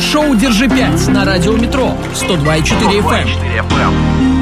шоу «Держи 5» на радио «Метро» 102,4 FM.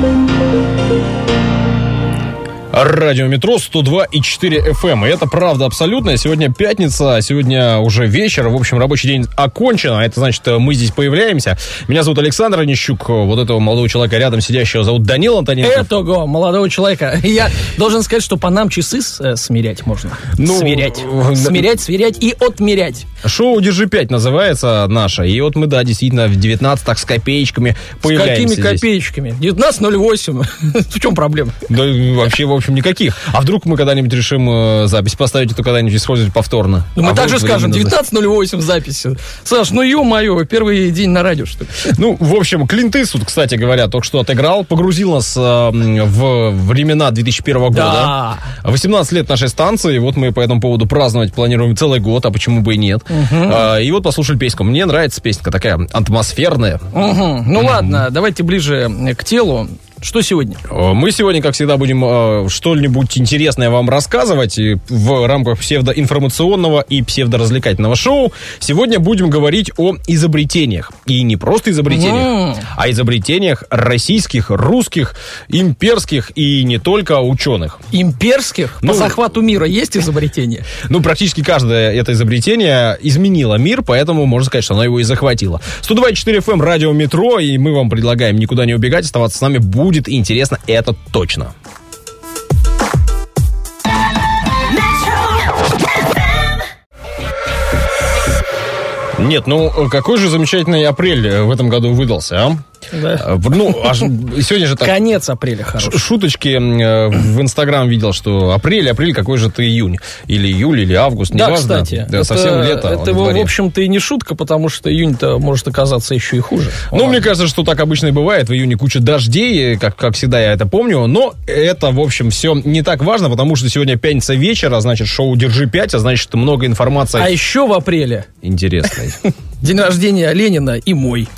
Радио Метро 102 и 4 FM. Эм. И это правда абсолютная. Сегодня пятница, сегодня уже вечер. В общем, рабочий день окончен. А это значит, мы здесь появляемся. Меня зовут Александр Онищук. Вот этого молодого человека рядом сидящего зовут Данил Антоненко. Этого молодого человека. Я должен сказать, что по нам часы э, смирять можно. Ну, смирять. Смирять, сверять и отмерять. Шоу «Держи 5» называется наше. И вот мы, да, действительно, в 19 так с копеечками появляемся С какими здесь. копеечками? 19.08. в чем проблема? Да вообще, в общем, никаких. А вдруг мы когда-нибудь решим э, запись поставить, это когда-нибудь использовать повторно? Ну, мы а также скажем, 19.08 записи. Саш, ну ё-моё, первый день на радио, что ли? Ну, в общем, Клинт Иствуд, кстати говоря, только что отыграл, погрузил нас э, в времена 2001 года. Да. 18 лет нашей станции, вот мы по этому поводу праздновать планируем целый год, а почему бы и нет. Угу. И вот послушали песню. Мне нравится песня такая атмосферная. Угу. Ну ладно, давайте ближе к телу. Что сегодня? Э, мы сегодня, как всегда, будем э, что-нибудь интересное вам рассказывать в рамках псевдоинформационного и псевдоразвлекательного шоу. Сегодня будем говорить о изобретениях. И не просто изобретениях, mm. а изобретениях российских, русских, имперских и не только ученых. Имперских? Ну, По захвату мира есть изобретение? Ну, практически каждое это изобретение изменило мир, поэтому можно сказать, что оно его и захватило. 124 FM, эм, радио Метро, и мы вам предлагаем никуда не убегать, оставаться с нами будет будет интересно, это точно. Нет, ну какой же замечательный апрель в этом году выдался, а? Да. Э, ну, аж сегодня же так... Конец апреля хороший. Шуточки э, в Инстаграм видел, что апрель, апрель, какой же ты июнь? Или июль, или август, да, неважно. кстати. Да, это, совсем лето. Это, в общем-то, и не шутка, потому что июнь-то может оказаться еще и хуже. Ну, Ладно. мне кажется, что так обычно и бывает. В июне куча дождей, как, как всегда я это помню. Но это, в общем, все не так важно, потому что сегодня пятница вечера, значит, шоу «Держи 5», а значит, много информации. А еще в апреле. Интересной. День рождения Ленина и мой.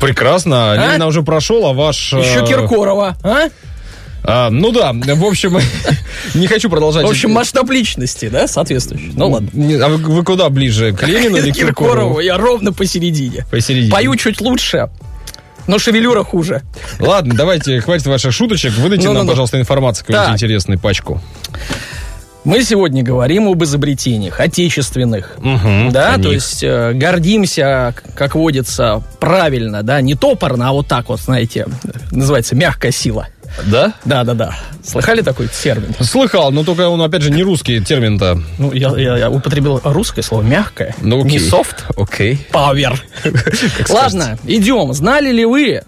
Прекрасно. А? Ленина уже прошел, а ваш... Еще э, Киркорова, а? А, ну да, в общем, не хочу продолжать. В общем, масштаб личности, да, соответствующий. Ну ладно. А вы, вы куда ближе, к Ленину или к Киркорову? Я ровно посередине. Посередине. Пою чуть лучше, но шевелюра хуже. Ладно, давайте, хватит ваших шуточек. Выдайте ну, нам, ну, ну. пожалуйста, информацию какую-нибудь интересную пачку. Мы сегодня говорим об изобретениях отечественных, угу, да, то есть э, гордимся, как водится, правильно, да, не топорно, а вот так вот, знаете, называется мягкая сила. Да? Да, да, да. Слыхали такой термин? Слыхал, но только он, опять же, не русский термин-то. Ну, я, я, я употребил русское слово мягкое. Ну, окей. Не софт. Окей. Power. Ладно, идем. Знали ли вы,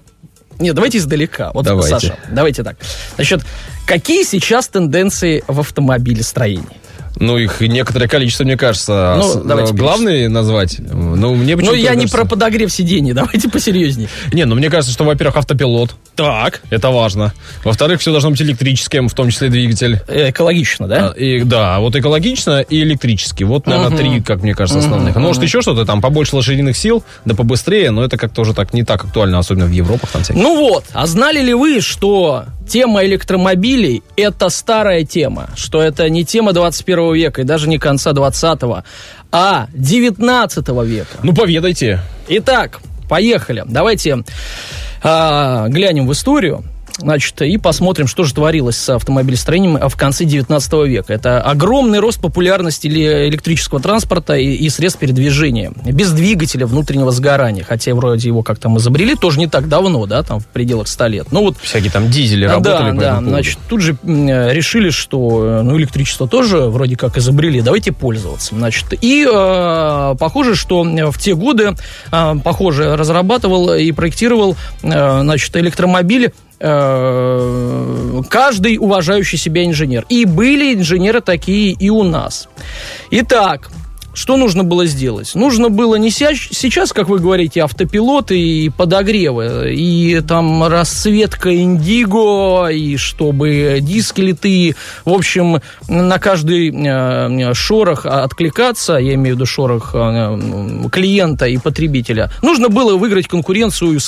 нет, давайте издалека. Вот, давайте. Саша, давайте так. Значит, какие сейчас тенденции в автомобилестроении? Ну, их некоторое количество, мне кажется. Ну, давайте Главный назвать? Ну, мне Ну, я кажется... не про подогрев сидений, давайте посерьезнее. Не, ну, мне кажется, что, во-первых, автопилот. Так. Это важно. Во-вторых, все должно быть электрическим, в том числе двигатель. Экологично, да? А, и, да, вот экологично и электрический. Вот, наверное, угу. три, как мне кажется, основных. Угу. Может, еще что-то там, побольше лошадиных сил, да побыстрее, но это как-то уже так не так актуально, особенно в Европах там всякие. Ну вот, а знали ли вы, что тема электромобилей – это старая тема, что это не тема 21 века и даже не конца 20-го, а 19 века. Ну, поведайте. Итак, поехали. Давайте а, глянем в историю. Значит, и посмотрим, что же творилось с автомобилестроением в конце 19 века. Это огромный рост популярности электрического транспорта и, и средств передвижения. Без двигателя внутреннего сгорания. Хотя вроде его как там изобрели, тоже не так давно, да, там в пределах 100 лет. Ну вот... Всякие там дизели работали Да, да, значит, тут же решили, что ну, электричество тоже вроде как изобрели, давайте пользоваться. Значит, и э, похоже, что в те годы, э, похоже, разрабатывал и проектировал, э, значит, электромобили Э, каждый уважающий себя инженер. И были инженеры такие и у нас. Итак, что нужно было сделать? Нужно было не сейчас, как вы говорите, автопилоты и подогревы, и там расцветка индиго, и чтобы диски литые. В общем, на каждый э, шорох откликаться, я имею в виду шорох э, клиента и потребителя, нужно было выиграть конкуренцию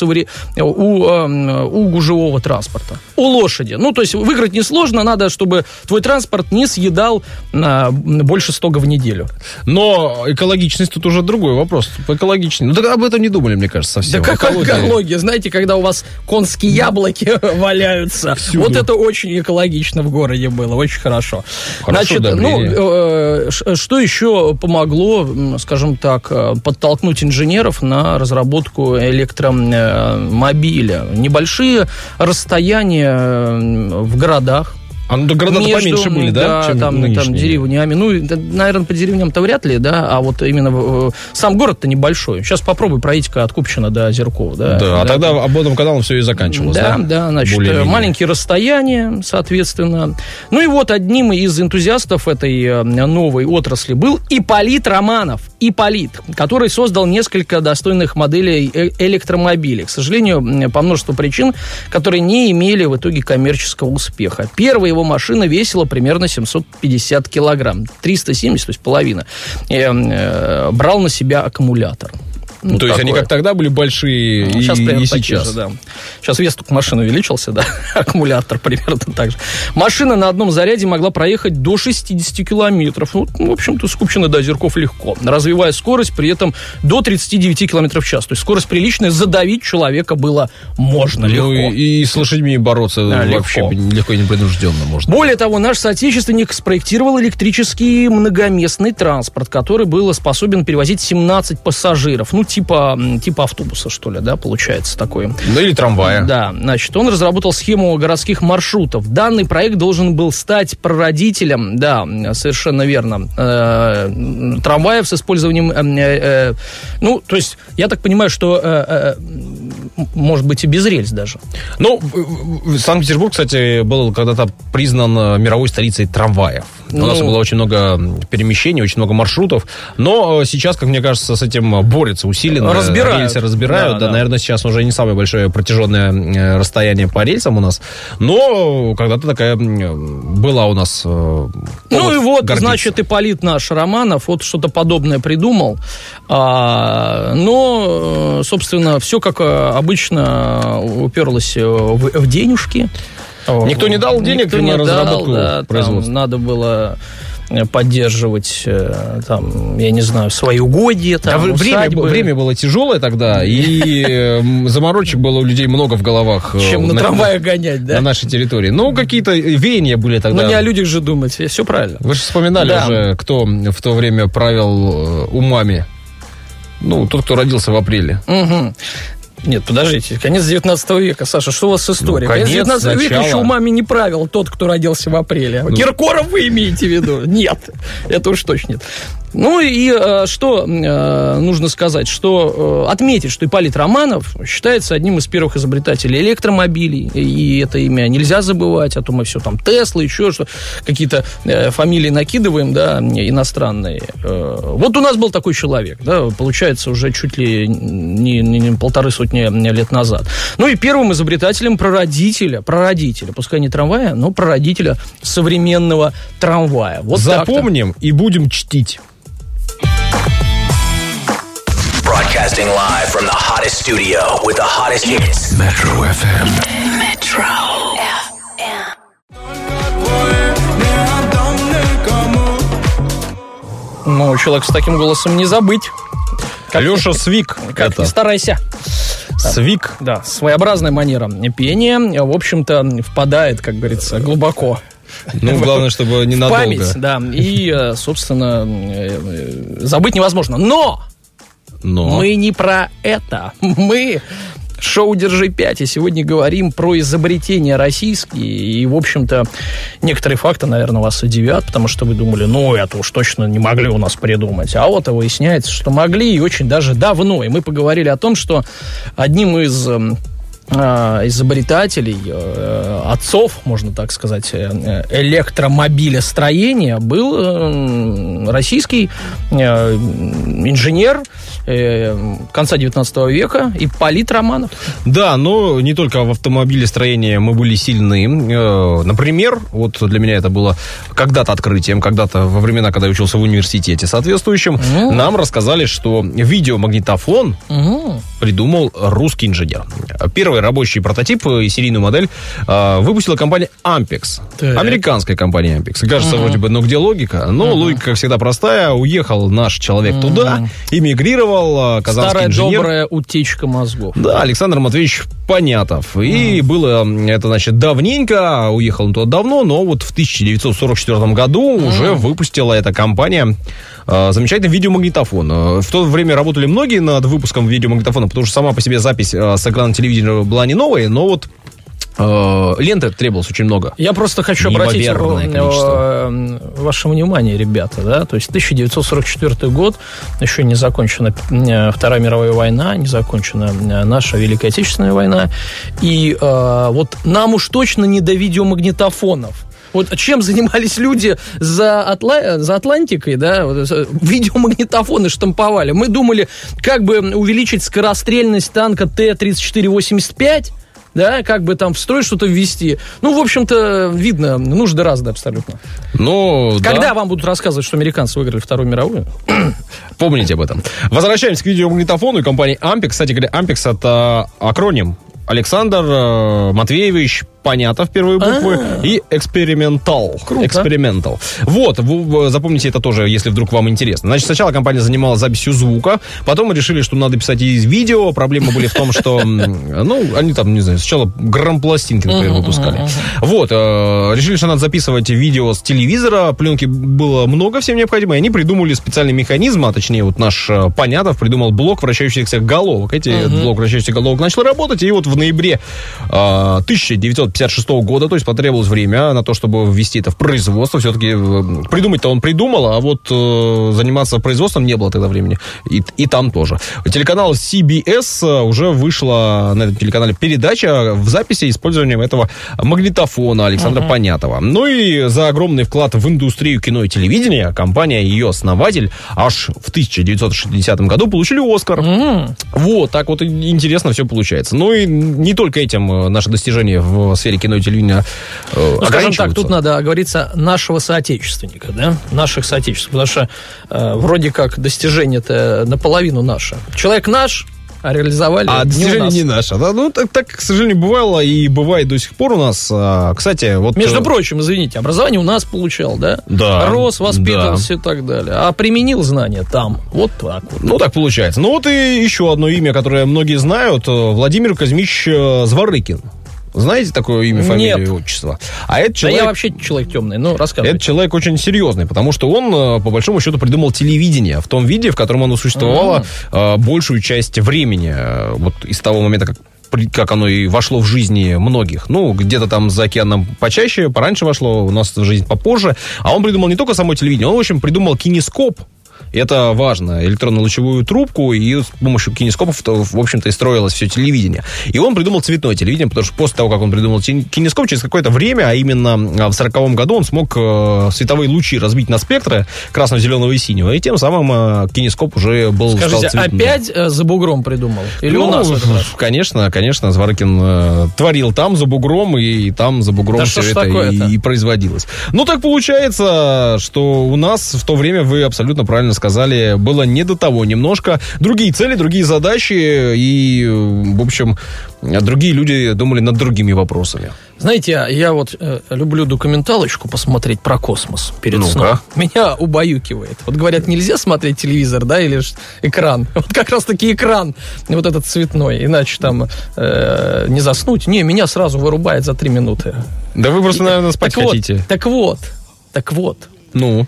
у, э, у гужевого транспорта, у лошади. Ну, то есть выиграть несложно, надо, чтобы твой транспорт не съедал больше стога в неделю. Но Но экологичность тут уже другой вопрос. Экологичность. Ну, так об этом не думали, мне кажется, совсем. Да как экология? Знаете, когда у вас конские яблоки валяются, Всюду. вот это очень экологично в городе было, очень хорошо. хорошо Значит, да, ну, э, что еще помогло, скажем так, э, подтолкнуть инженеров на разработку электромобиля? Небольшие расстояния в городах, а ну, города между, поменьше были, да? Да, чем там, там деревнями. Ну, наверное, по деревням-то вряд ли, да, а вот именно сам город-то небольшой. Сейчас попробуй пройти-ка от Купчина до Зеркова, да. Да, да а тогда об этом каналом все и заканчивалось, да? Да, да, значит, Более маленькие расстояния, соответственно. Ну и вот одним из энтузиастов этой э, новой отрасли был Иполит Романов. Иполит, который создал несколько достойных моделей э, электромобилей. К сожалению, по множеству причин, которые не имели в итоге коммерческого успеха. Первый его машина весила примерно 750 килограмм. 370, то есть половина. И, э, брал на себя аккумулятор. Ну, то есть они как тогда были большие ну, и, сейчас и сейчас. Же, да. Сейчас вес только машины увеличился, да, аккумулятор примерно так же. Машина на одном заряде могла проехать до 60 километров. Ну, в общем-то, скупчено до зерков легко, развивая скорость при этом до 39 километров в час. То есть скорость приличная, задавить человека было можно легко. Ну и, и с лошадьми бороться да, вообще легко. легко и непринужденно можно. Более того, наш соотечественник спроектировал электрический многоместный транспорт, который был способен перевозить 17 пассажиров. Ну, типа, типа автобуса, что ли, да, получается такой. Ну или трамвая. Да, значит, он разработал схему городских маршрутов. Данный проект должен был стать прародителем, да, совершенно верно, э, трамваев с использованием, э, э, ну, то есть, я так понимаю, что э, э, может быть и без рельс даже. Ну, Санкт-Петербург, кстати, был когда-то признан мировой столицей трамваев. Ну, У нас ну. было очень много перемещений, очень много маршрутов. Но э, сейчас, как мне кажется, с этим борется усиленно. Разбирают. Рельсы разбирают. Да, да, да. Наверное, сейчас уже не самое большое протяженное э, расстояние по рельсам у нас. Но когда-то такая была у нас Ну и вот, гордиться. значит, Ипполит наш Романов вот что-то подобное придумал. А, но, собственно, все как обычно уперлось в, в денежки. Никто не дал денег Никто на разработку дал, да, производства? надо было э, поддерживать, э, там, я не знаю, свои угодья. Там, да, время, время было тяжелое тогда, и эм, заморочек было у людей много в головах. Э, Чем на, на трамваях гонять, да? На нашей территории. Ну, какие-то веяния были тогда. Ну, не о людях же думать, все правильно. Вы же вспоминали да. уже, кто в то время правил умами. Ну, тот, кто родился в апреле. Угу. Нет, подождите, конец 19 века, Саша, что у вас с историей? Ну, конец, конец 19 начало. века еще умами не правил тот, кто родился в апреле. Ну. Киркоров вы имеете в виду? Нет, это уж точно нет. Ну и э, что э, нужно сказать, что э, отметить, что Ипполит Романов считается одним из первых изобретателей электромобилей, и это имя нельзя забывать, а то мы все там Тесла, еще что какие-то э, фамилии накидываем, да, иностранные. Э, вот у нас был такой человек, да, получается уже чуть ли не, не, не полторы сотни лет назад. Ну и первым изобретателем прародителя, прародителя, пускай не трамвая, но прародителя современного трамвая. Вот Запомним и будем чтить. Broadcasting live from the hottest studio with the hottest hits. Metro FM. Metro FM. Ну, человек с таким голосом не забыть. Как Леша Свик. Как это. не старайся. Свик. Да, своеобразная манера пения, в общем-то, впадает, как говорится, глубоко ну, главное, чтобы ненадолго. Память, да. И, э, собственно, э, э, забыть невозможно. Но! Но! Мы не про это. Мы шоу «Держи 5», и сегодня говорим про изобретения российские, и, в общем-то, некоторые факты, наверное, вас удивят, потому что вы думали, ну, это уж точно не могли у нас придумать. А вот выясняется, что могли, и очень даже давно. И мы поговорили о том, что одним из эм, Э, изобретателей, э, отцов, можно так сказать, э, электромобилестроения был российский инженер, э, конца 19 века, и Полит Романов. Да, но не только в автомобилестроении мы были сильны. Э, например, вот для меня это было когда-то открытием, когда-то во времена, когда я учился в университете соответствующем, mm. нам рассказали, что видеомагнитофон mm. придумал русский инженер. Первый рабочий прототип и серийную модель э, выпустила компания Ampex. Так. Американская компания Ampex. Кажется, mm-hmm. вроде бы, ну где логика? Но mm-hmm. логика, как всегда, простая. Уехал наш человек mm-hmm. туда, эмигрировал, э, казанский Старая инженер. добрая утечка мозгов. Да, Александр Матвеевич Понятов. И было это, значит, давненько, уехал он туда давно, но вот в 1944 году mm-hmm. уже выпустила эта компания э, замечательный видеомагнитофон. Э, в то время работали многие над выпуском видеомагнитофона, потому что сама по себе запись с экрана телевидения была не новая, но вот Э, ленты требовалось очень много. Я просто хочу обратить э, ваше внимание, ребята, да, то есть 1944 год, еще не закончена э, Вторая мировая война, не закончена наша Великая Отечественная война, и э, вот нам уж точно не до видеомагнитофонов. Вот чем занимались люди за, Атла... за Атлантикой, да, видеомагнитофоны штамповали. Мы думали, как бы увеличить скорострельность танка Т-34-85, да, как бы там в строй что-то ввести. Ну, в общем-то, видно, нужды разные абсолютно. Ну, Когда да. вам будут рассказывать, что американцы выиграли Вторую мировую? Помните об этом. Возвращаемся к видеомагнитофону и компании Ampex. Кстати говоря, Ampex это акроним Александр э, Матвеевич понятно в первые буквы, А-а-а. и экспериментал. Круто. Экспериментал. Вот, вы, запомните это тоже, если вдруг вам интересно. Значит, сначала компания занималась записью звука, потом решили, что надо писать и видео. Проблемы были в том, что, ну, они там, не знаю, сначала грамм-пластинки, например, выпускали. Вот, э, решили, что надо записывать видео с телевизора, пленки было много всем необходимо, и они придумали специальный механизм, а точнее вот наш э, Понятов придумал блок вращающихся головок. Эти блок вращающихся головок начал работать, и вот в ноябре 1900 э, 56 года, то есть потребовалось время на то, чтобы ввести это в производство. Все-таки э, придумать-то он придумал, а вот э, заниматься производством не было тогда времени. И, и там тоже. Телеканал CBS э, уже вышла на этом телеканале передача в записи использованием этого магнитофона Александра uh-huh. Понятова. Ну и за огромный вклад в индустрию кино и телевидения компания, ее основатель, аж в 1960 году получили Оскар. Uh-huh. Вот, так вот интересно все получается. Ну и не только этим э, наши достижения в сфере кино и телевидения э, ну, скажем так, тут надо оговориться нашего соотечественника, да, наших соотечественников, потому что э, вроде как достижение-то наполовину наше. Человек наш, а реализовали а достижение не, не наше. Да? Ну, так, так, к сожалению, бывало и бывает до сих пор у нас. А, кстати, вот... Между э, прочим, извините, образование у нас получал, да? Да. Рос, воспитывался да. и так далее. А применил знания там. Вот так вот. Ну, так получается. Ну, вот и еще одно имя, которое многие знают. Владимир Казмич э, Зворыкин. Знаете такое имя, фамилию и отчество? А это человек... Да я вообще человек темный, ну рассказывайте. Это человек очень серьезный, потому что он, э, по большому счету, придумал телевидение в том виде, в котором оно существовало mm-hmm. большую часть времени. Э, вот из того момента, как как оно и вошло в жизни многих. Ну, где-то там за океаном почаще, пораньше вошло, у нас в жизнь попозже. А он придумал не только само телевидение, он, в общем, придумал кинескоп, это важно. Электронно-лучевую трубку, и с помощью кинескопов, в общем-то, и строилось все телевидение. И он придумал цветное телевидение, потому что после того, как он придумал кинескоп, через какое-то время, а именно а, в 40 году, он смог э, световые лучи разбить на спектры красного, зеленого и синего, и тем самым э, кинескоп уже был Скажите, опять э, за бугром придумал? Или ну, у нас Конечно, конечно, Зворыкин творил там за бугром, и там за бугром да все это и, и производилось. Ну, так получается, что у нас в то время, вы абсолютно правильно сказали, сказали, было не до того немножко. Другие цели, другие задачи, и, в общем, другие люди думали над другими вопросами. Знаете, я вот э, люблю документалочку посмотреть про космос перед ну сном. Меня убаюкивает. Вот говорят, нельзя смотреть телевизор, да, или экран. Вот как раз-таки экран, вот этот цветной, иначе там э, не заснуть. Не, меня сразу вырубает за три минуты. Да вы просто, наверное, спать так хотите. Вот, так вот, так вот. Ну?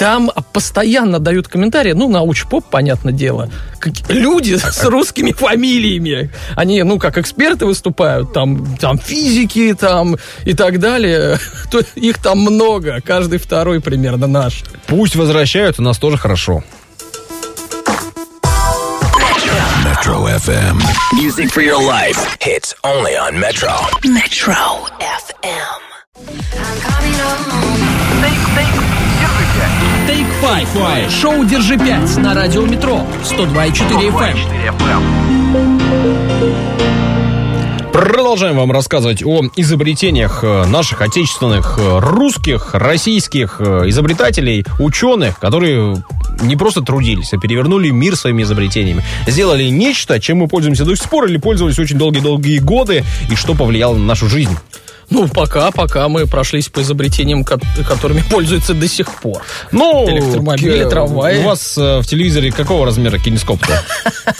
Там постоянно дают комментарии, ну, науч-поп, понятное дело. Как, люди с русскими фамилиями. Они, ну, как эксперты выступают, там, там физики, там, и так далее. То, их там много, каждый второй примерно наш. Пусть возвращают, у нас тоже хорошо. Metro FM. Music for your life. Hits only on Metro. Metro FM. I'm coming home. Think, think. Hi-Fi. Шоу «Держи 5» на радио «Метро» 102,4 FM. Продолжаем вам рассказывать о изобретениях э, наших отечественных э, русских, российских э, изобретателей, ученых, которые не просто трудились, а перевернули мир своими изобретениями. Сделали нечто, чем мы пользуемся до сих пор или пользовались очень долгие-долгие годы, и что повлияло на нашу жизнь. Ну, пока, пока мы прошлись по изобретениям, ко- которыми пользуются до сих пор. Ну, Электромобили, к- трамваи. У вас э, в телевизоре какого размера кинескоп-то?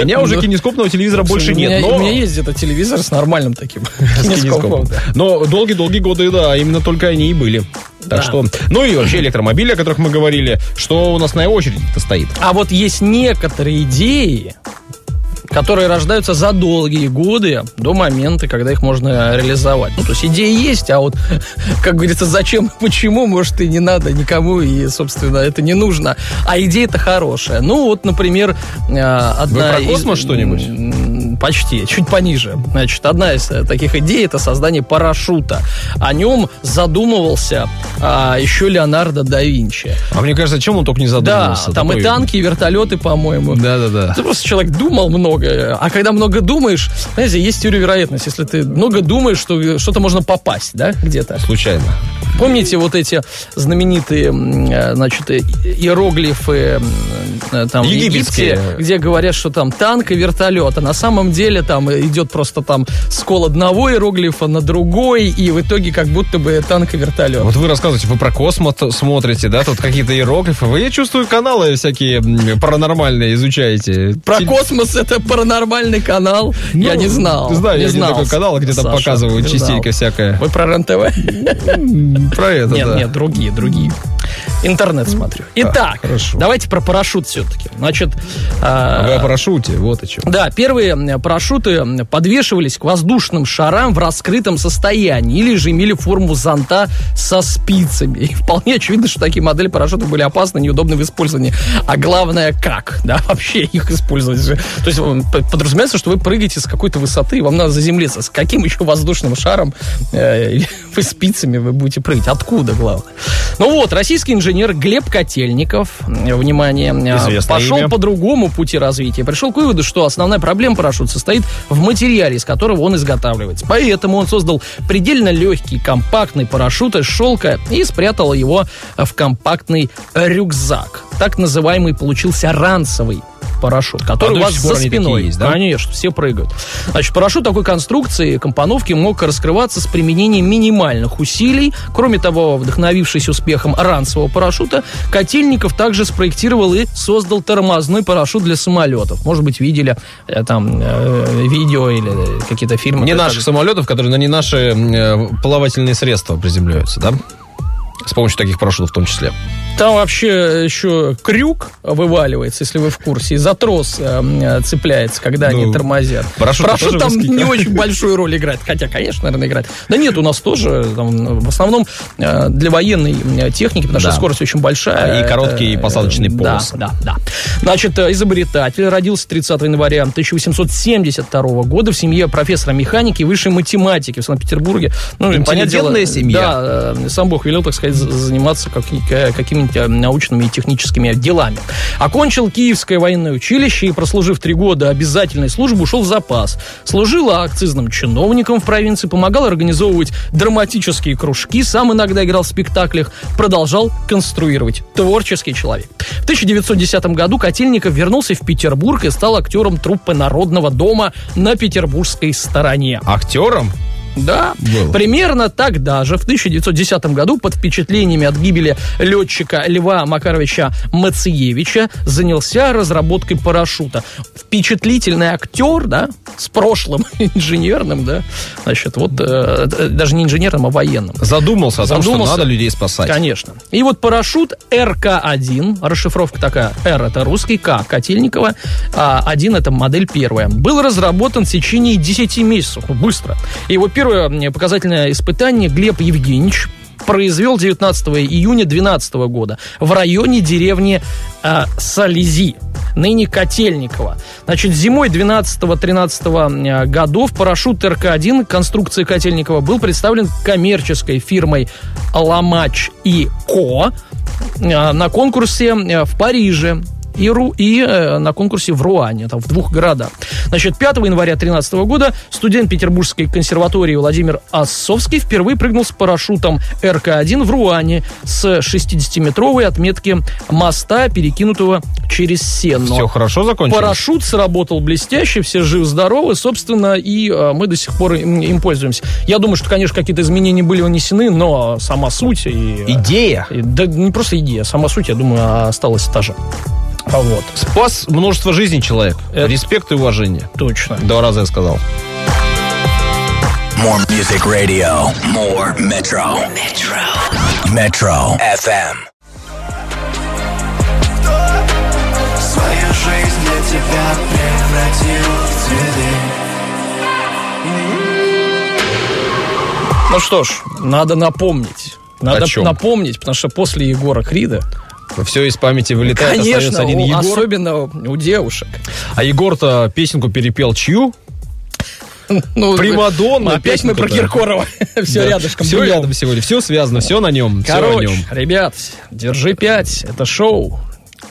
У меня уже Ну, кинескопного телевизора больше нет, У меня есть где-то телевизор с нормальным таким кинескопом. Но долгие-долгие годы, да, именно только они и были. Так Да. что, ну и вообще электромобили, о которых мы говорили, что у нас на очереди-то стоит. А вот есть некоторые идеи, которые рождаются за долгие годы до момента, когда их можно реализовать. Ну, то есть идеи есть, а вот, как говорится, зачем, почему, может, и не надо никому, и, собственно, это не нужно. А идея-то хорошая. Ну, вот, например, э, одна про из- космос что-нибудь? Почти, чуть пониже. Значит, одна из э, таких идей это создание парашюта. О нем задумывался а, еще Леонардо да Винчи. А мне кажется, чем он только не Да, задумывался. там и Такой- танки, и вертолеты, по-моему. Да-да-да. Ты просто человек думал много, а когда много думаешь, знаете, есть теория вероятности. Если ты много думаешь, что что-то можно попасть, да, где-то. Случайно. Помните вот эти знаменитые, э, значит, э, иероглифы там Египетские. Египте, где говорят, что там танк и вертолет, а на самом деле там идет просто там скол одного иероглифа на другой, и в итоге как будто бы танк и вертолет. Вот вы рассказываете, вы про космос смотрите, да, тут какие-то иероглифы. Вы, я чувствую, каналы всякие паранормальные изучаете. Про Теле- космос это паранормальный канал. я Ну, не знал. Знаю, не я знал, такой канал, где там показывают частенько всякое. Вы про РЕН-ТВ? Про это, Нет, да. нет, другие, другие. Интернет смотрю. Итак, хорошо. давайте про парашют все-таки. Значит, А Вы о а, парашюте, вот о чем. да, первые парашюты подвешивались к воздушным шарам в раскрытом состоянии или же имели форму зонта со спицами. И вполне очевидно, что такие модели парашютов были опасны, неудобны в использовании. А главное, как, да, вообще их использовать. То есть подразумевается, что вы прыгаете с какой-то высоты, и вам надо заземлиться. С каким еще воздушным шаром э, вы спицами вы будете прыгать? Откуда, главное? Ну вот, российский инженер Глеб Котельников, э, внимание, э, Известное пошел имя. по другому пути развития. Пришел к выводу, что основная проблема парашюта состоит в материале, из которого он изготавливается. Поэтому он создал предельно легкий, компактный парашют из шелка и спрятал его в компактный рюкзак. Так называемый получился ранцевый парашют, который А у вас за спиной. есть, да? Конечно, все прыгают. Значит, парашют такой конструкции и компоновки мог раскрываться с применением минимальных усилий. Кроме того, вдохновившись успехом ранцевого парашюта, Котельников также спроектировал и создал тормозной парашют для самолетов. Может быть, видели э, там э, видео или какие-то фильмы. Не наших самолетов, которые на не наши э, плавательные средства приземляются, да? С помощью таких парашютов в том числе. Там вообще еще крюк вываливается, если вы в курсе, и за трос э, э, цепляется, когда они Ну, тормозят. парашют тоже там не да? очень большую роль играет, хотя, конечно, наверное, играет. Да нет, у нас тоже там, в основном э, для военной э, техники, потому что Да. скорость очень большая. И короткие Это, посадочные да, полосы. Да, да. Значит, э, изобретатель родился 30 января 1872 года в семье профессора механики и высшей математики в Санкт-Петербурге. Ну, понятное дело, семья. Да, э, сам Бог велел, так сказать, за- заниматься каки- ка- какими-нибудь э, научными и техническими делами. Окончил Киевское военное училище и, прослужив три года обязательной службы, ушел в запас. Служил акцизным чиновником в провинции, помогал организовывать драматические кружки, сам иногда играл в спектаклях, продолжал конструировать. Творческий человек. В 1910 году Котельников вернулся в Петербург и стал актером труппы Народного дома на петербургской стороне. Актером? Да, Был. примерно тогда же, в 1910 году, под впечатлениями от гибели летчика Льва Макаровича Мациевича, занялся разработкой парашюта. Впечатлительный актер, да, с прошлым инженерным, да, значит, вот, э, даже не инженерным, а военным. Задумался о том, что Задумался. надо людей спасать. Конечно. И вот парашют РК-1, расшифровка такая, Р это русский, К Котельникова, а 1 это модель первая, был разработан в течение 10 месяцев, быстро. И его первое показательное испытание Глеб Евгеньевич произвел 19 июня 2012 года в районе деревни э, Сализи, ныне Котельникова. Значит, зимой 12-13 годов парашют РК-1 конструкции Котельникова был представлен коммерческой фирмой Ломач и Ко. э, на конкурсе в Париже и, Ру, и э, на конкурсе в Руане, там в двух городах. Значит, 5 января 2013 года студент Петербургской консерватории Владимир Осовский впервые прыгнул с парашютом РК-1 в Руане с 60-метровой отметки моста, перекинутого через Сенну. Все хорошо закончилось? Парашют сработал блестяще, все живы-здоровы, собственно, и э, мы до сих пор им, им пользуемся. Я думаю, что, конечно, какие-то изменения были внесены, но сама суть и... э, Идея. и- да не просто идея, сама суть, я думаю, осталась та же. А вот, Спас множество жизней человек. Это- Респект и уважение. точно. Два раза я сказал. More music radio, more metro. Metro. Metro FM. Свою жизнь для тебя превратил в цветы Ну что ж, надо напомнить. Надо напомнить, потому что после Егора Крида, Все из памяти вылетает, конечно, остается один у- Егор. особенно у девушек. А Егор-то песенку перепел чью? Ну, Примадонна. Опять мы про. Киркорова. Все Да. рядышком. Все рядом сегодня. Все связано, все на нем. Все Короче, нем. ребят, держи 5. Это шоу,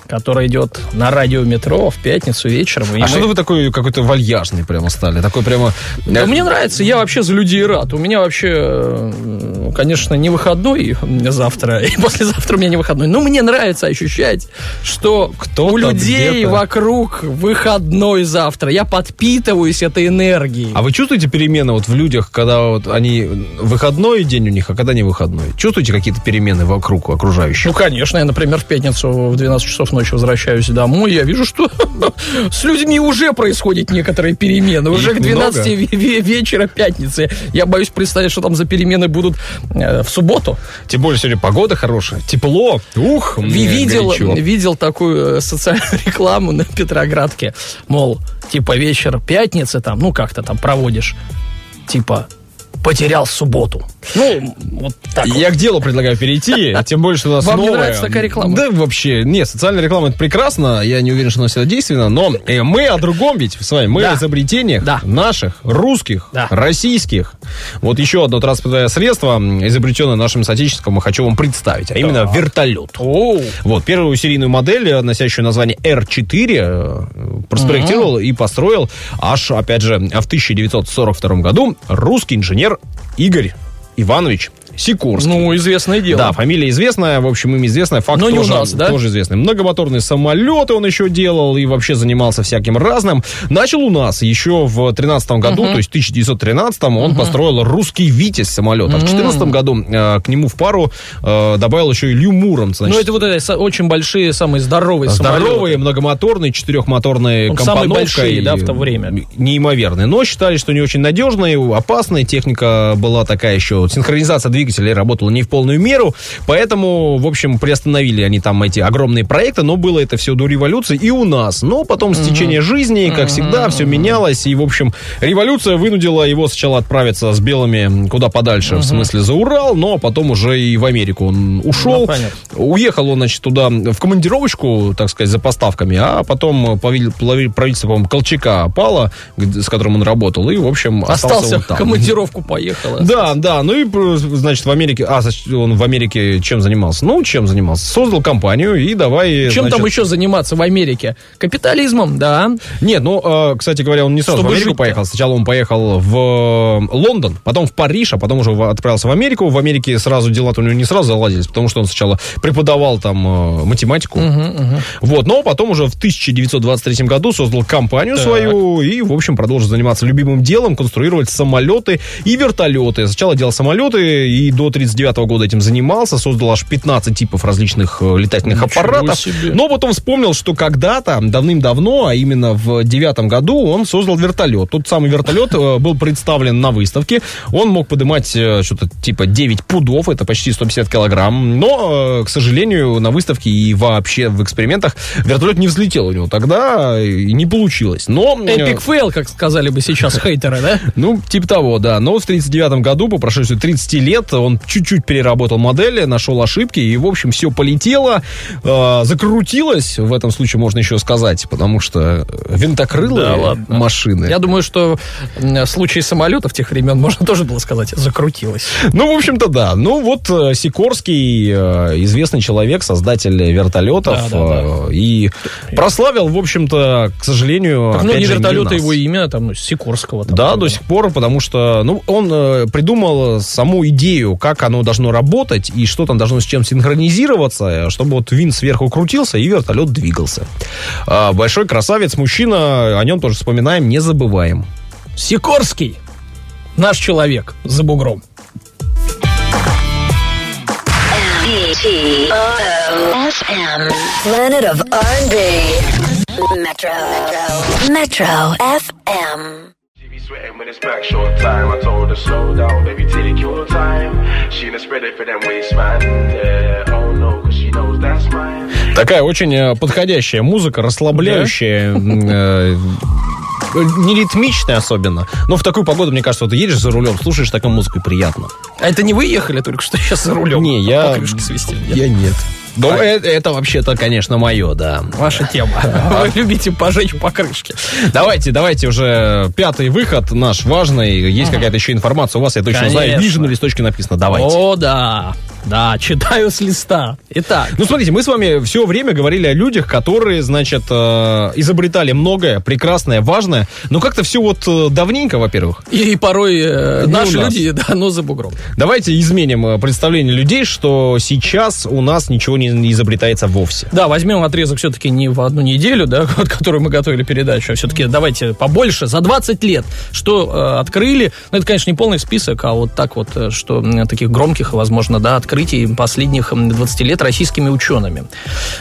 которое идет на радио метро в пятницу вечером. А мы- что вы такой какой-то вальяжный прямо стали? Такой прямо... Да мне нравится, я вообще за людей рад. У меня вообще, э, конечно, не выходной завтра, и послезавтра у меня не выходной. Но мне нравится ощущать, что Кто-то у людей вокруг выходной завтра. Я подпитываюсь этой энергией. А вы чувствуете перемены вот в людях, когда вот они выходной день у них, а когда не выходной? Чувствуете какие-то перемены вокруг окружающих? Ну, конечно, я, например, в пятницу в 12 часов ночи возвращаюсь домой, я вижу, что с людьми уже происходят некоторые перемены. Уже Их к 12 ве- ве- вечера пятницы. Я боюсь представить, что там за перемены будут э, в субботу. Тем более сегодня погода хорошая, тепло, ух, видел, горячо. видел такую э, социальную рекламу на Петроградке. Мол, типа вечер пятницы там, ну как-то там проводишь. Типа, потерял субботу. Ну, вот так вот. Я к делу предлагаю перейти, тем более, что у нас Вам не новая. нравится такая реклама? Да, вообще, нет, социальная реклама это прекрасно, я не уверен, что она всегда действенна, но э, мы о другом ведь с вами, мы Да. о изобретениях Да. наших, русских, Да. российских. Вот еще одно транспортное средство, изобретенное нашим соотечественникам, хочу вам представить, а именно вертолет. Оу. Вот, первую серийную модель, носящую название R4, проспроектировал и построил аж, опять же, в 1942 году русский инженер Игорь Иванович Сикорский. Ну, известное дело. Да, фамилия известная, в общем, им известная, факт Но не у тоже, нас, да? тоже известный. Многомоторные самолеты он еще делал и вообще занимался всяким разным. Начал у нас еще в 13 году, то есть в 1913 он построил русский «Витязь» самолет. А в 14 году э, к нему в пару э, добавил еще Илью Муромца. Ну, это вот это очень большие, самые здоровые Здоровые, самолеты. многомоторные, четырехмоторные Ну, самые большие, и да, в то время. Неимоверные. Но считали, что не очень надежные, опасные. Техника была такая еще. Синхронизация двигателей работала не в полную меру. Поэтому, в общем, приостановили они там эти огромные проекты. Но было это все до революции и у нас. Но потом с течение жизни, как всегда, все менялось. И, в общем, революция вынудила его сначала отправиться с белыми куда подальше, в смысле за Урал, но потом уже и в Америку он ушел. Ну, понятно. Уехал он, значит, туда в командировочку, так сказать, за поставками, а потом правительство, по-моему, Колчака пало, с которым он работал, и, в общем, остался, Остался, он в там. командировку поехал. Да, да, ну и, э, значит, в Америке, а, значит, он в Америке чем занимался? Ну, чем занимался? Создал компанию и давай, Чем там значит, еще заниматься в Америке? Капитализмом, да. Нет, ну, э, кстати говоря, он не сразу Чтобы в Америку жить-то. поехал. Сначала он поехал в э, Лондон, потом в Париж, а потом уже отправился в Америку. В Америке сразу дела-то у него не сразу заладились, потому что он сначала преподавал там э, математику. Вот, но потом уже в 1923 году создал компанию свою и, в общем, продолжил заниматься любимым делом, конструировать самолеты и вертолеты. Сначала делал самолеты и до 1939 года этим занимался, создал аж 15 типов различных э, летательных Ничего аппаратов. себе. Но потом вспомнил, что когда-то, давным-давно, а именно в девятом году, он создал вертолет. Тот самый вертолет э, был представлен на выставке. Он мог поднимать э, что-то типа 9 пудов, это почти 150 килограмм. Но, к сожалению, на выставке и вообще в экспериментах вертолет не взлетел у него тогда, и не получилось. Но... Epic fail, как сказали бы сейчас хейтеры, да? ну, типа того, да. Но в 1939 году, по прошествии 30 лет, он чуть-чуть переработал модели, нашел ошибки, и, в общем, все полетело, э, закрутилось, в этом случае можно еще сказать, потому что винтокрылые Да ладно. машины. Я думаю, что м, в случае самолетов тех времен можно тоже было сказать, закрутилось. Ну, в общем-то, да. Ну, вот э, Сикорский, э, известный человек, создатель вертолетов, Да, да, да. э, и прославил, в общем-то, к сожалению, Так же, не вертолеты его имя, там, ну, Сикорского. там, Да, там, до сих пор, потому что ну, он э, придумал саму идею, как оно должно работать и что там должно с чем синхронизироваться, чтобы вот винт сверху крутился и вертолет двигался. А, большой красавец, мужчина, о нем тоже вспоминаем, не забываем. Сикорский. Наш человек за бугром. FM. Planet of R&B. Metro. Metro FM. Be sweating when it's back short time. I told her slow down, baby, take your time. She done spread it for them waistman. Yeah, oh no, cause she knows that's mine. Такая очень э, подходящая музыка, расслабляющая, э, не ритмичная особенно. Но в такую погоду, мне кажется, вот ты едешь за рулем, слушаешь такую музыку и приятно. А это не вы ехали только что сейчас за рулем? Не, я... Покрышки свистели. нет? Я нет. Но А. это, это вообще-то, конечно, мое, да. Ваша тема. Вы любите пожечь покрышки. Давайте, давайте уже пятый выход наш важный. Есть какая-то еще информация у вас, я точно знаю. Вижу на листочке написано. Давайте. О, да. Да, читаю с листа. Итак, Ну, смотрите, мы с вами все время говорили о людях, которые, значит, э, изобретали многое, прекрасное, важное, но как-то все вот э, давненько, во-первых. и порой э, наши люди, да, но за бугром. Давайте изменим э, представление людей, что сейчас у нас ничего не изобретается вовсе. Да, возьмем отрезок все-таки не в одну неделю, да, вот, которую мы готовили передачу, а все-таки давайте побольше, за 20 лет, что э, открыли, ну, это, конечно, не полный список, а вот так вот, что таких громких, возможно, да, открытий последних м, 20 лет российскими учеными.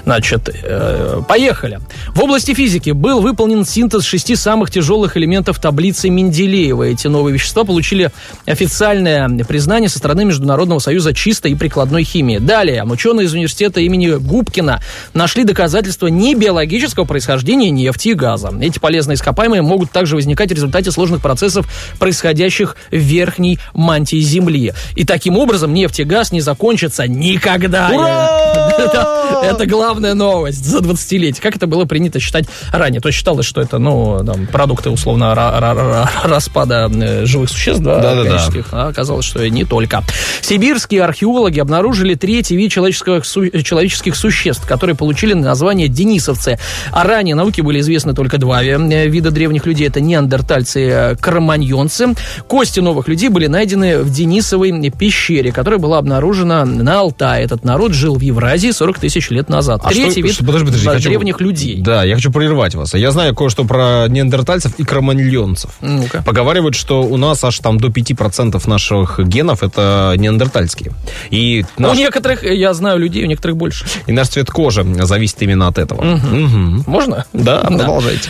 Значит, э, поехали. В области физики был выполнен синтез шести самых тяжелых элементов таблицы Менделеева. Эти новые вещества получили официальное признание со стороны Международного союза чистой и прикладной химии. Далее, ученые из университета имени Губкина нашли доказательства небиологического происхождения нефти и газа. Эти полезные ископаемые могут также возникать в результате сложных процессов, происходящих в верхней мантии Земли. И таким образом нефть и газ не закончатся никогда. Ура! Это, это главная новость за 20-летие. Как это было принято считать ранее? То есть считалось, что это, ну, там, продукты, условно, ра- ра- ра- распада э, живых существ, да, Да-да-да. органических. А оказалось, что и не только. Сибирские археологи обнаружили третий вид человеческих, су- человеческих существ, которые получили название денисовцы. А ранее науке были известны только два э, вида древних людей. Это неандертальцы и э, кроманьонцы. Кости новых людей были найдены в Денисовой пещере, которая была обнаружена на Алтае. Этот народ жил в Евразии 40 тысяч лет назад. А Третий что- вид что- подожди, подожди, да, хочу- древних людей. Да, я хочу прервать вас. Я знаю кое-что про неандертальцев и кроманьонцев. Ну-ка. Поговаривают, что у нас аж там до 5% наших генов это неандертальские. И У наш, некоторых, э, я знаю людей, у некоторых больше. и наш цвет кожи зависит именно от этого. Мгм. Можно? Да, продолжайте.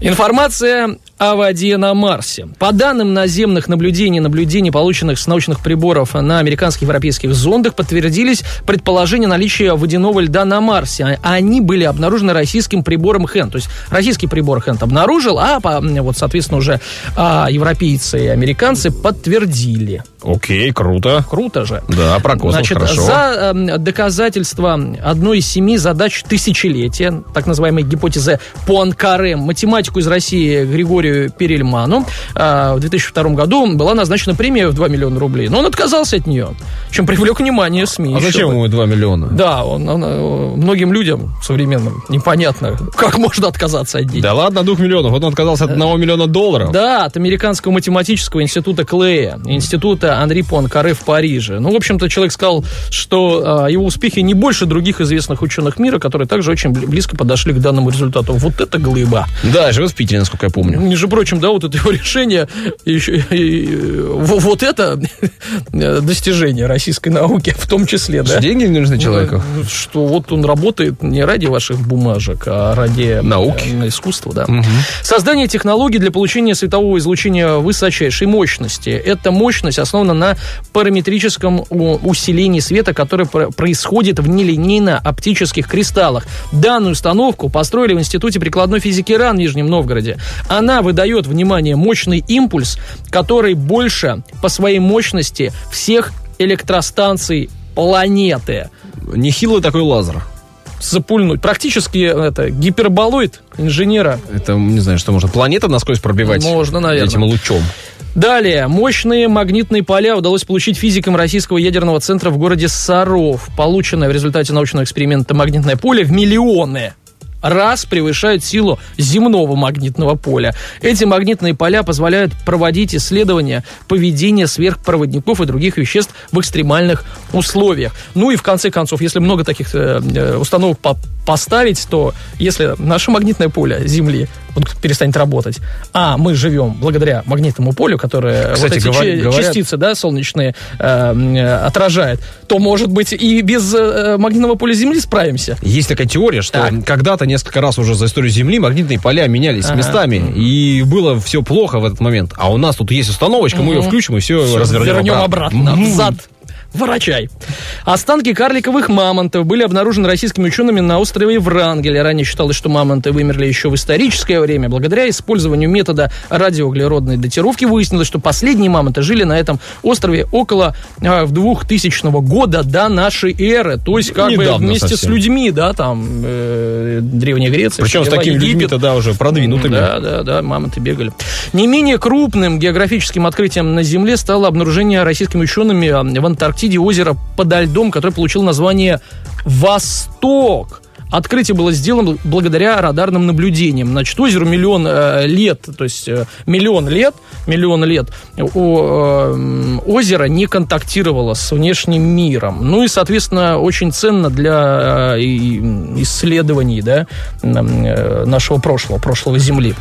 Информация о воде на Марсе. По данным наземных наблюдений, наблюдений, полученных с научных приборов на американских и европейских зондах, подтвердились предположения наличия водяного льда на Марсе. А Они были обнаружены российским прибором Хэнт. То есть российский прибор Хэнт обнаружил, а вот, соответственно, уже а, европейцы и американцы подтвердили. Окей, круто. Круто же. Да, про космос Значит, хорошо. за эм, доказательство одной из семи задач тысячелетия, так называемой гипотезы Пуанкаре, математику из России Григорию Перельману э, в 2002 году была назначена премия в 2 миллиона рублей. Но он отказался от нее, чем привлек внимание СМИ. А зачем бы. ему 2 миллиона? Да, он, он, э, многим людям современным непонятно, как можно отказаться от денег. Да ладно, 2 миллионов. Вот он отказался от 1 миллиона долларов. Да, от Американского математического института Клея, института Анри Пуанкаре в Париже. Ну, в общем-то, человек сказал, что а, его успехи не больше других известных ученых мира, которые также очень бли- близко подошли к данному результату. Вот это глыба. Да, живет в Питере, насколько я помню. Между прочим, да, вот это его решение, еще, и, во- вот это достижение российской науки в том числе, да. Деньги не нужны человеку? Ну, Что вот он работает не ради ваших бумажек, а ради Науки. э, искусства, да. Создание технологий для получения светового излучения высочайшей мощности. Эта мощность основана на параметрическом усилении света, которое про- происходит в нелинейно-оптических кристаллах. Данную установку построили в Институте прикладной физики РАН в Нижнем Новгороде. Она выдает, внимание, мощный импульс, который больше по своей мощности всех электростанций планеты. Нехилый такой лазер. Запульнуть. Практически это гиперболоид инженера. Это, не знаю, что можно планета насквозь пробивать Можно, наверное. этим лучом. Далее. Мощные магнитные поля удалось получить физикам Российского ядерного центра в городе Саров. Полученное в результате научного эксперимента магнитное поле в миллионы раз превышает силу земного магнитного поля. Эти магнитные поля позволяют проводить исследования поведения сверхпроводников и других веществ в экстремальных условиях. Ну и в конце концов, если много таких э, э, установок по- поставить, то если наше магнитное поле Земли вот перестанет работать, а мы живем благодаря магнитному полю, которое Кстати, вот эти говор- говорят- частицы да, солнечные э, э, отражает, то, может быть, и без э, магнитного поля Земли справимся. Есть такая теория, что Так. когда-то несколько раз уже за историю Земли магнитные поля менялись Ага. местами, и было все плохо в этот момент. А у нас тут есть установочка, мы ее включим и все, развернем Вернем обратно. обратно. Ворочай. Останки карликовых мамонтов были обнаружены российскими учеными на острове Врангеля. Ранее считалось, что мамонты вымерли еще в историческое время. Благодаря использованию метода радиоуглеродной датировки выяснилось, что последние мамонты жили на этом острове около а, в 2000 года до нашей эры. То есть как бы Недавно вместе совсем. с людьми, да, там э, Древняя Греция. Причем с такими людьми Египет. тогда уже продвинутыми. Да, да, да, мамонты бегали. Не менее крупным географическим открытием на Земле стало обнаружение российскими учеными а, в Антарктиде озера подо льдом, которое получило название «Восток». Открытие было сделано благодаря радарным наблюдениям. Значит, озеру миллион э, лет, то есть э, миллион лет, миллион лет о, э, озеро не контактировало с внешним миром. Ну и, соответственно, очень ценно для э, исследований да, э, нашего прошлого, прошлого Земли.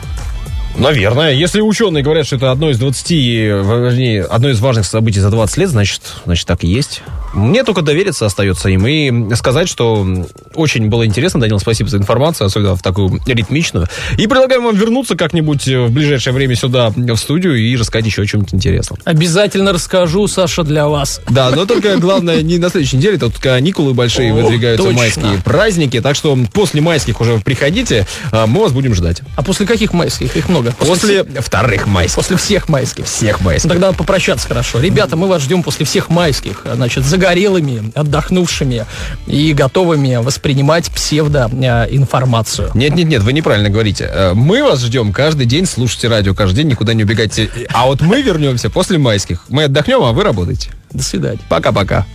Наверное. Если ученые говорят, что это одно из 20, э, вернее, одно из важных событий за 20 лет, значит, значит так и есть. Мне только довериться остается им и сказать, что очень было интересно, Данил, спасибо за информацию, особенно в такую ритмичную. И предлагаем вам вернуться как-нибудь э, в ближайшее время сюда, в студию, и рассказать еще о чем-нибудь интересном. Обязательно расскажу, Саша, для вас. Да, но только главное не на следующей неделе, тут каникулы большие О, выдвигаются, точно. майские праздники, так что после майских уже приходите, а мы вас будем ждать. А после каких майских? Их много. После вторых майских. После всех майских. Всех Ну, майских. Тогда надо попрощаться хорошо. Ребята, мы вас ждем после всех майских. Значит, загорелыми, отдохнувшими и готовыми воспринимать псевдоинформацию. Нет-нет-нет, вы неправильно говорите. Э, Мы вас ждем каждый день, слушайте радио каждый день, никуда не убегайте. А вот мы вернемся после майских. Мы отдохнем, а вы работаете. До свидания. Пока-пока.